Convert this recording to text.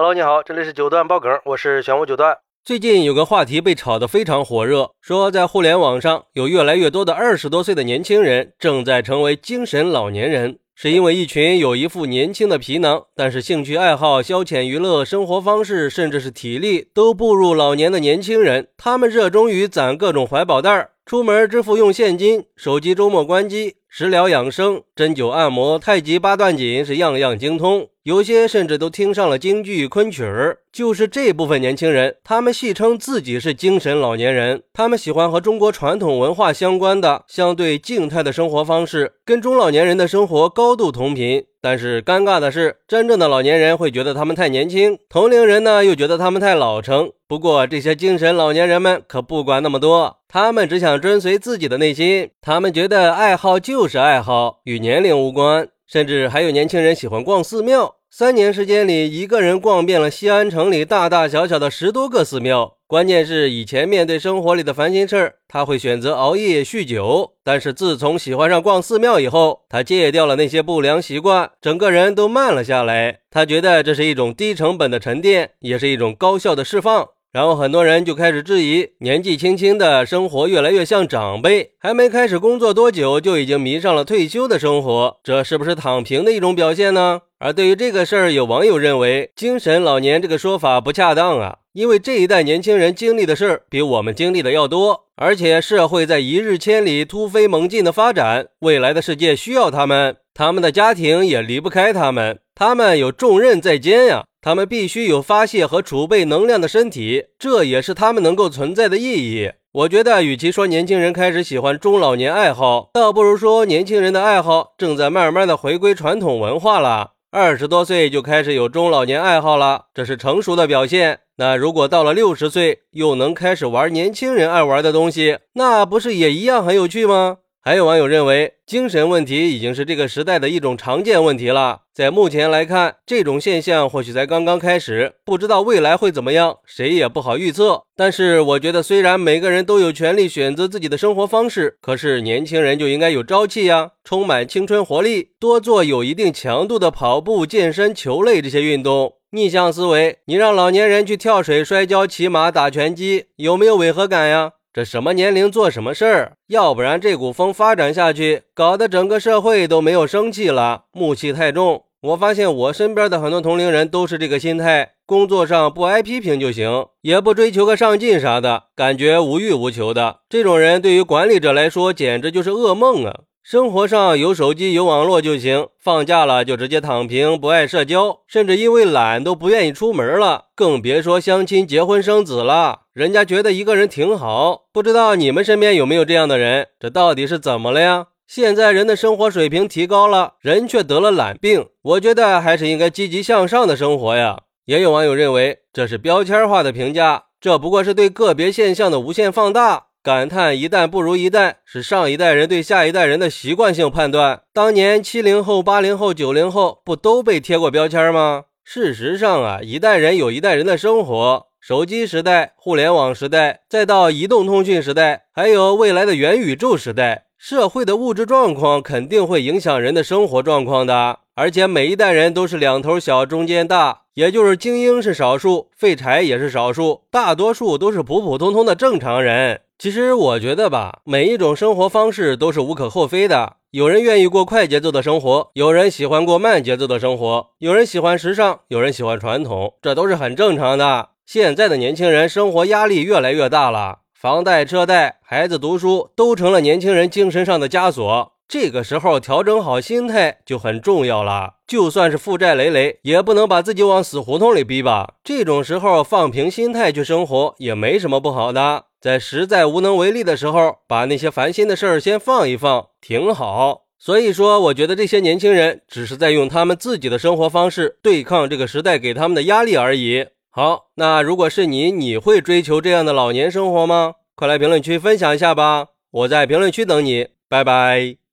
Hello，你好，这里是九段爆梗，我是玄武九段。最近有个话题被炒得非常火热，说在互联网上有越来越多的二十多岁的年轻人正在成为精神老年人，是因为一群有一副年轻的皮囊，但是兴趣爱好、消遣娱乐、生活方式，甚至是体力都步入老年的年轻人，他们热衷于攒各种怀宝袋儿，出门支付用现金，手机周末关机。食疗养生、针灸按摩、太极八段锦是样样精通，有些甚至都听上了京剧昆曲儿。就是这部分年轻人，他们戏称自己是精神老年人，他们喜欢和中国传统文化相关的、相对静态的生活方式，跟中老年人的生活高度同频。但是尴尬的是，真正的老年人会觉得他们太年轻，同龄人呢又觉得他们太老成。不过这些精神老年人们可不管那么多，他们只想追随自己的内心，他们觉得爱好就是爱好，与年龄无关。甚至还有年轻人喜欢逛寺庙，三年时间里，一个人逛遍了西安城里大大小小的十多个寺庙。关键是以前面对生活里的烦心事儿，他会选择熬夜酗酒。但是自从喜欢上逛寺庙以后，他戒掉了那些不良习惯，整个人都慢了下来。他觉得这是一种低成本的沉淀，也是一种高效的释放。然后很多人就开始质疑，年纪轻轻的生活越来越像长辈，还没开始工作多久就已经迷上了退休的生活，这是不是躺平的一种表现呢？而对于这个事儿，有网友认为“精神老年”这个说法不恰当啊，因为这一代年轻人经历的事儿比我们经历的要多，而且社会在一日千里、突飞猛进的发展，未来的世界需要他们，他们的家庭也离不开他们，他们有重任在肩呀。他们必须有发泄和储备能量的身体，这也是他们能够存在的意义。我觉得，与其说年轻人开始喜欢中老年爱好，倒不如说年轻人的爱好正在慢慢的回归传统文化了。二十多岁就开始有中老年爱好了，这是成熟的表现。那如果到了六十岁又能开始玩年轻人爱玩的东西，那不是也一样很有趣吗？还有网友认为，精神问题已经是这个时代的一种常见问题了。在目前来看，这种现象或许才刚刚开始，不知道未来会怎么样，谁也不好预测。但是，我觉得虽然每个人都有权利选择自己的生活方式，可是年轻人就应该有朝气呀，充满青春活力，多做有一定强度的跑步、健身、球类这些运动。逆向思维，你让老年人去跳水、摔跤、骑马、打拳击，有没有违和感呀？这什么年龄做什么事儿？要不然这股风发展下去，搞得整个社会都没有生气了，木气太重。我发现我身边的很多同龄人都是这个心态，工作上不挨批评就行，也不追求个上进啥的，感觉无欲无求的。这种人对于管理者来说简直就是噩梦啊！生活上有手机有网络就行，放假了就直接躺平，不爱社交，甚至因为懒都不愿意出门了，更别说相亲、结婚、生子了。人家觉得一个人挺好，不知道你们身边有没有这样的人？这到底是怎么了呀？现在人的生活水平提高了，人却得了懒病。我觉得还是应该积极向上的生活呀。也有网友认为这是标签化的评价，这不过是对个别现象的无限放大。感叹一代不如一代，是上一代人对下一代人的习惯性判断。当年七零后、八零后、九零后不都被贴过标签吗？事实上啊，一代人有一代人的生活。手机时代、互联网时代，再到移动通讯时代，还有未来的元宇宙时代，社会的物质状况肯定会影响人的生活状况的。而且每一代人都是两头小，中间大，也就是精英是少数，废柴也是少数，大多数都是普普通通的正常人。其实我觉得吧，每一种生活方式都是无可厚非的。有人愿意过快节奏的生活，有人喜欢过慢节奏的生活，有人喜欢时尚，有人喜欢传统，这都是很正常的。现在的年轻人生活压力越来越大了，房贷、车贷、孩子读书都成了年轻人精神上的枷锁。这个时候调整好心态就很重要了。就算是负债累累，也不能把自己往死胡同里逼吧。这种时候放平心态去生活也没什么不好的。在实在无能为力的时候，把那些烦心的事儿先放一放，挺好。所以说，我觉得这些年轻人只是在用他们自己的生活方式对抗这个时代给他们的压力而已。好，那如果是你，你会追求这样的老年生活吗？快来评论区分享一下吧，我在评论区等你，拜拜。